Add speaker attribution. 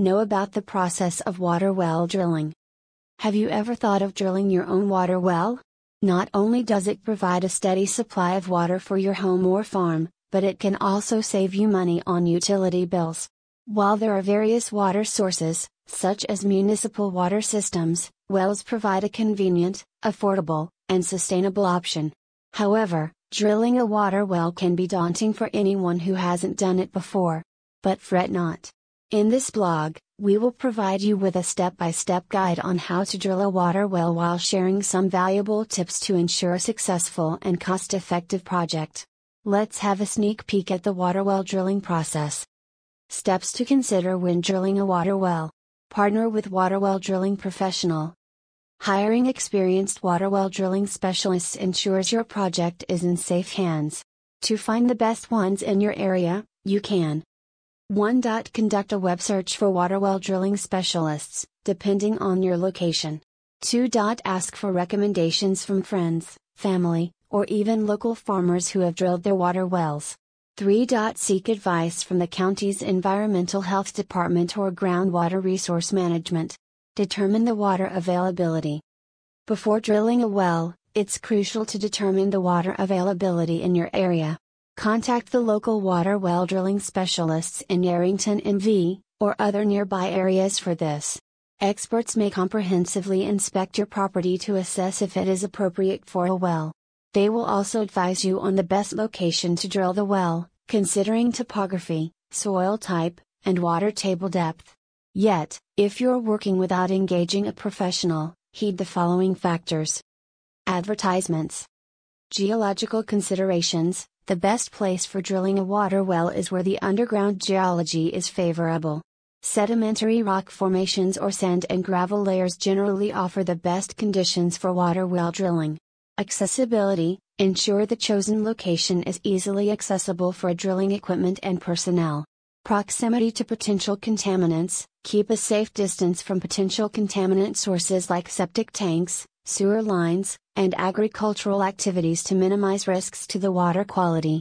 Speaker 1: know about the process of water well drilling. Have you ever thought of drilling your own water well? Not only does it provide a steady supply of water for your home or farm, but it can also save you money on utility bills. While there are various water sources, such as municipal water systems, wells provide a convenient, affordable, and sustainable option. However, drilling a water well can be daunting for anyone who hasn't done it before. But fret not. In this blog, we will provide you with a step by step guide on how to drill a water well while sharing some valuable tips to ensure a successful and cost effective project. Let's have a sneak peek at the water well drilling process. Steps to consider when drilling a water well. Partner with water well drilling professional. Hiring experienced water well drilling specialists ensures your project is in safe hands. To find the best ones in your area, you can 1. Conduct a web search for water well drilling specialists, depending on your location. 2. Ask for recommendations from friends, family, or even local farmers who have drilled their water wells. 3. Seek advice from the county's Environmental Health Department or Groundwater Resource Management. Determine the water availability. Before drilling a well, it's crucial to determine the water availability in your area. Contact the local water well drilling specialists in Yerington NV, or other nearby areas for this. Experts may comprehensively inspect your property to assess if it is appropriate for a well. They will also advise you on the best location to drill the well, considering topography, soil type, and water table depth. Yet, if you're working without engaging a professional, heed the following factors. Advertisements. Geological considerations The best place for drilling a water well is where the underground geology is favorable. Sedimentary rock formations or sand and gravel layers generally offer the best conditions for water well drilling. Accessibility Ensure the chosen location is easily accessible for drilling equipment and personnel. Proximity to potential contaminants Keep a safe distance from potential contaminant sources like septic tanks, sewer lines, and agricultural activities to minimize risks to the water quality.